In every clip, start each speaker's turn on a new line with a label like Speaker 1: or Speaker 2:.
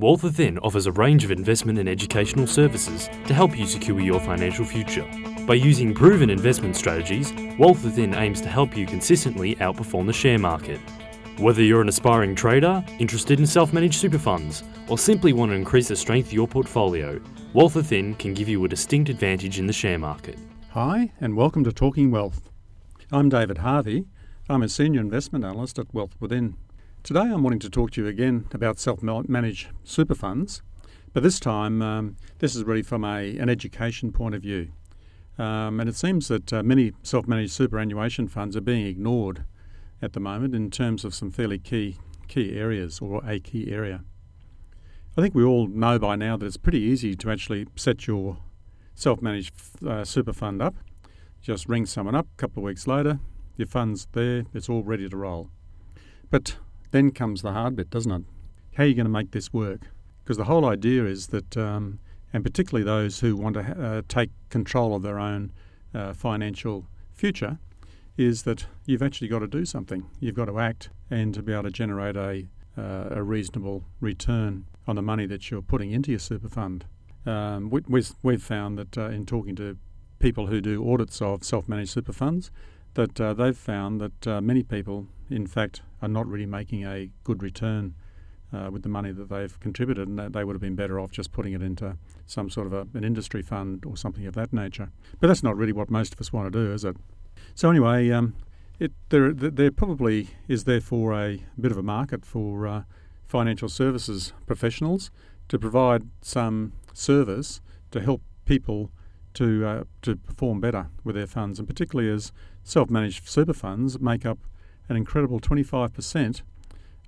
Speaker 1: Wealth Within offers a range of investment and educational services to help you secure your financial future. By using proven investment strategies, Wealth Within aims to help you consistently outperform the share market. Whether you're an aspiring trader, interested in self managed super funds, or simply want to increase the strength of your portfolio, Wealth Within can give you a distinct advantage in the share market.
Speaker 2: Hi, and welcome to Talking Wealth. I'm David Harvey. I'm a senior investment analyst at Wealth Within. Today I'm wanting to talk to you again about self managed super funds, but this time um, this is really from a, an education point of view. Um, and it seems that uh, many self managed superannuation funds are being ignored at the moment in terms of some fairly key, key areas or a key area. I think we all know by now that it's pretty easy to actually set your self managed uh, super fund up. Just ring someone up a couple of weeks later, your fund's there, it's all ready to roll. But then comes the hard bit, doesn't it? How are you going to make this work? Because the whole idea is that, um, and particularly those who want to uh, take control of their own uh, financial future, is that you've actually got to do something. You've got to act and to be able to generate a, uh, a reasonable return on the money that you're putting into your super fund. Um, we, we've found that uh, in talking to people who do audits of self managed super funds, that uh, they've found that uh, many people, in fact, are not really making a good return uh, with the money that they've contributed, and that they would have been better off just putting it into some sort of a, an industry fund or something of that nature. But that's not really what most of us want to do, is it? So anyway, um, it, there, there probably is therefore a bit of a market for uh, financial services professionals to provide some service to help people to uh, to perform better with their funds, and particularly as self-managed super funds make up an incredible 25%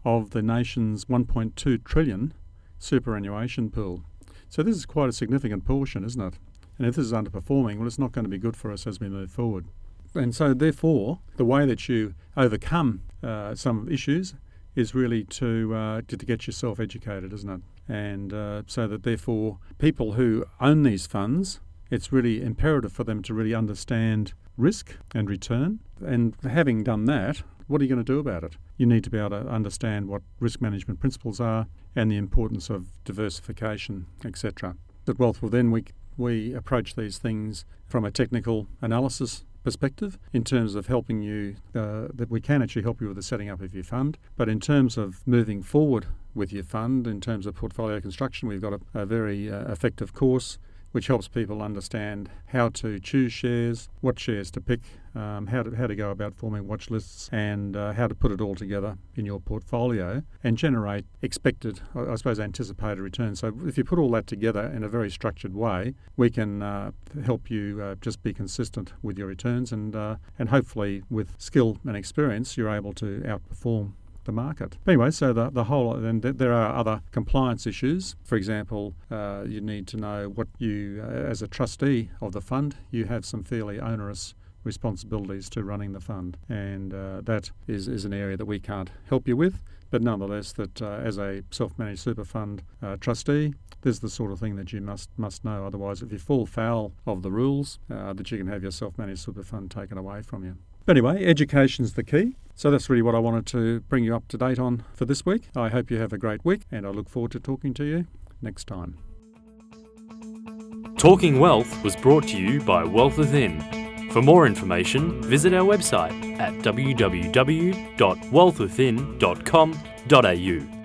Speaker 2: of the nation's 1.2 trillion superannuation pool. So this is quite a significant portion, isn't it? And if this is underperforming, well, it's not going to be good for us as we move forward. And so, therefore, the way that you overcome uh, some issues is really to, uh, to, get yourself educated, isn't it? And uh, so that therefore, people who own these funds, it's really imperative for them to really understand risk and return. And having done that, what are you going to do about it? You need to be able to understand what risk management principles are and the importance of diversification, etc. At Wealth Within, we, we approach these things from a technical analysis perspective in terms of helping you, uh, that we can actually help you with the setting up of your fund. But in terms of moving forward with your fund, in terms of portfolio construction, we've got a, a very uh, effective course which helps people understand how to choose shares, what shares to pick, um, how, to, how to go about forming watch lists, and uh, how to put it all together in your portfolio and generate expected, I suppose, anticipated returns. So if you put all that together in a very structured way, we can uh, help you uh, just be consistent with your returns, and uh, and hopefully with skill and experience, you're able to outperform the market. Anyway, so the, the whole, and there are other compliance issues. For example, uh, you need to know what you, uh, as a trustee of the fund, you have some fairly onerous responsibilities to running the fund, and uh, that is, is an area that we can't help you with. But nonetheless, that uh, as a self-managed super fund uh, trustee, this is the sort of thing that you must must know. Otherwise, if you fall foul of the rules, uh, that you can have your self-managed super fund taken away from you. But anyway, education's the key. So that's really what I wanted to bring you up to date on for this week. I hope you have a great week, and I look forward to talking to you next time.
Speaker 1: Talking Wealth was brought to you by Wealth Within. For more information, visit our website at www.wealthwithin.com.au.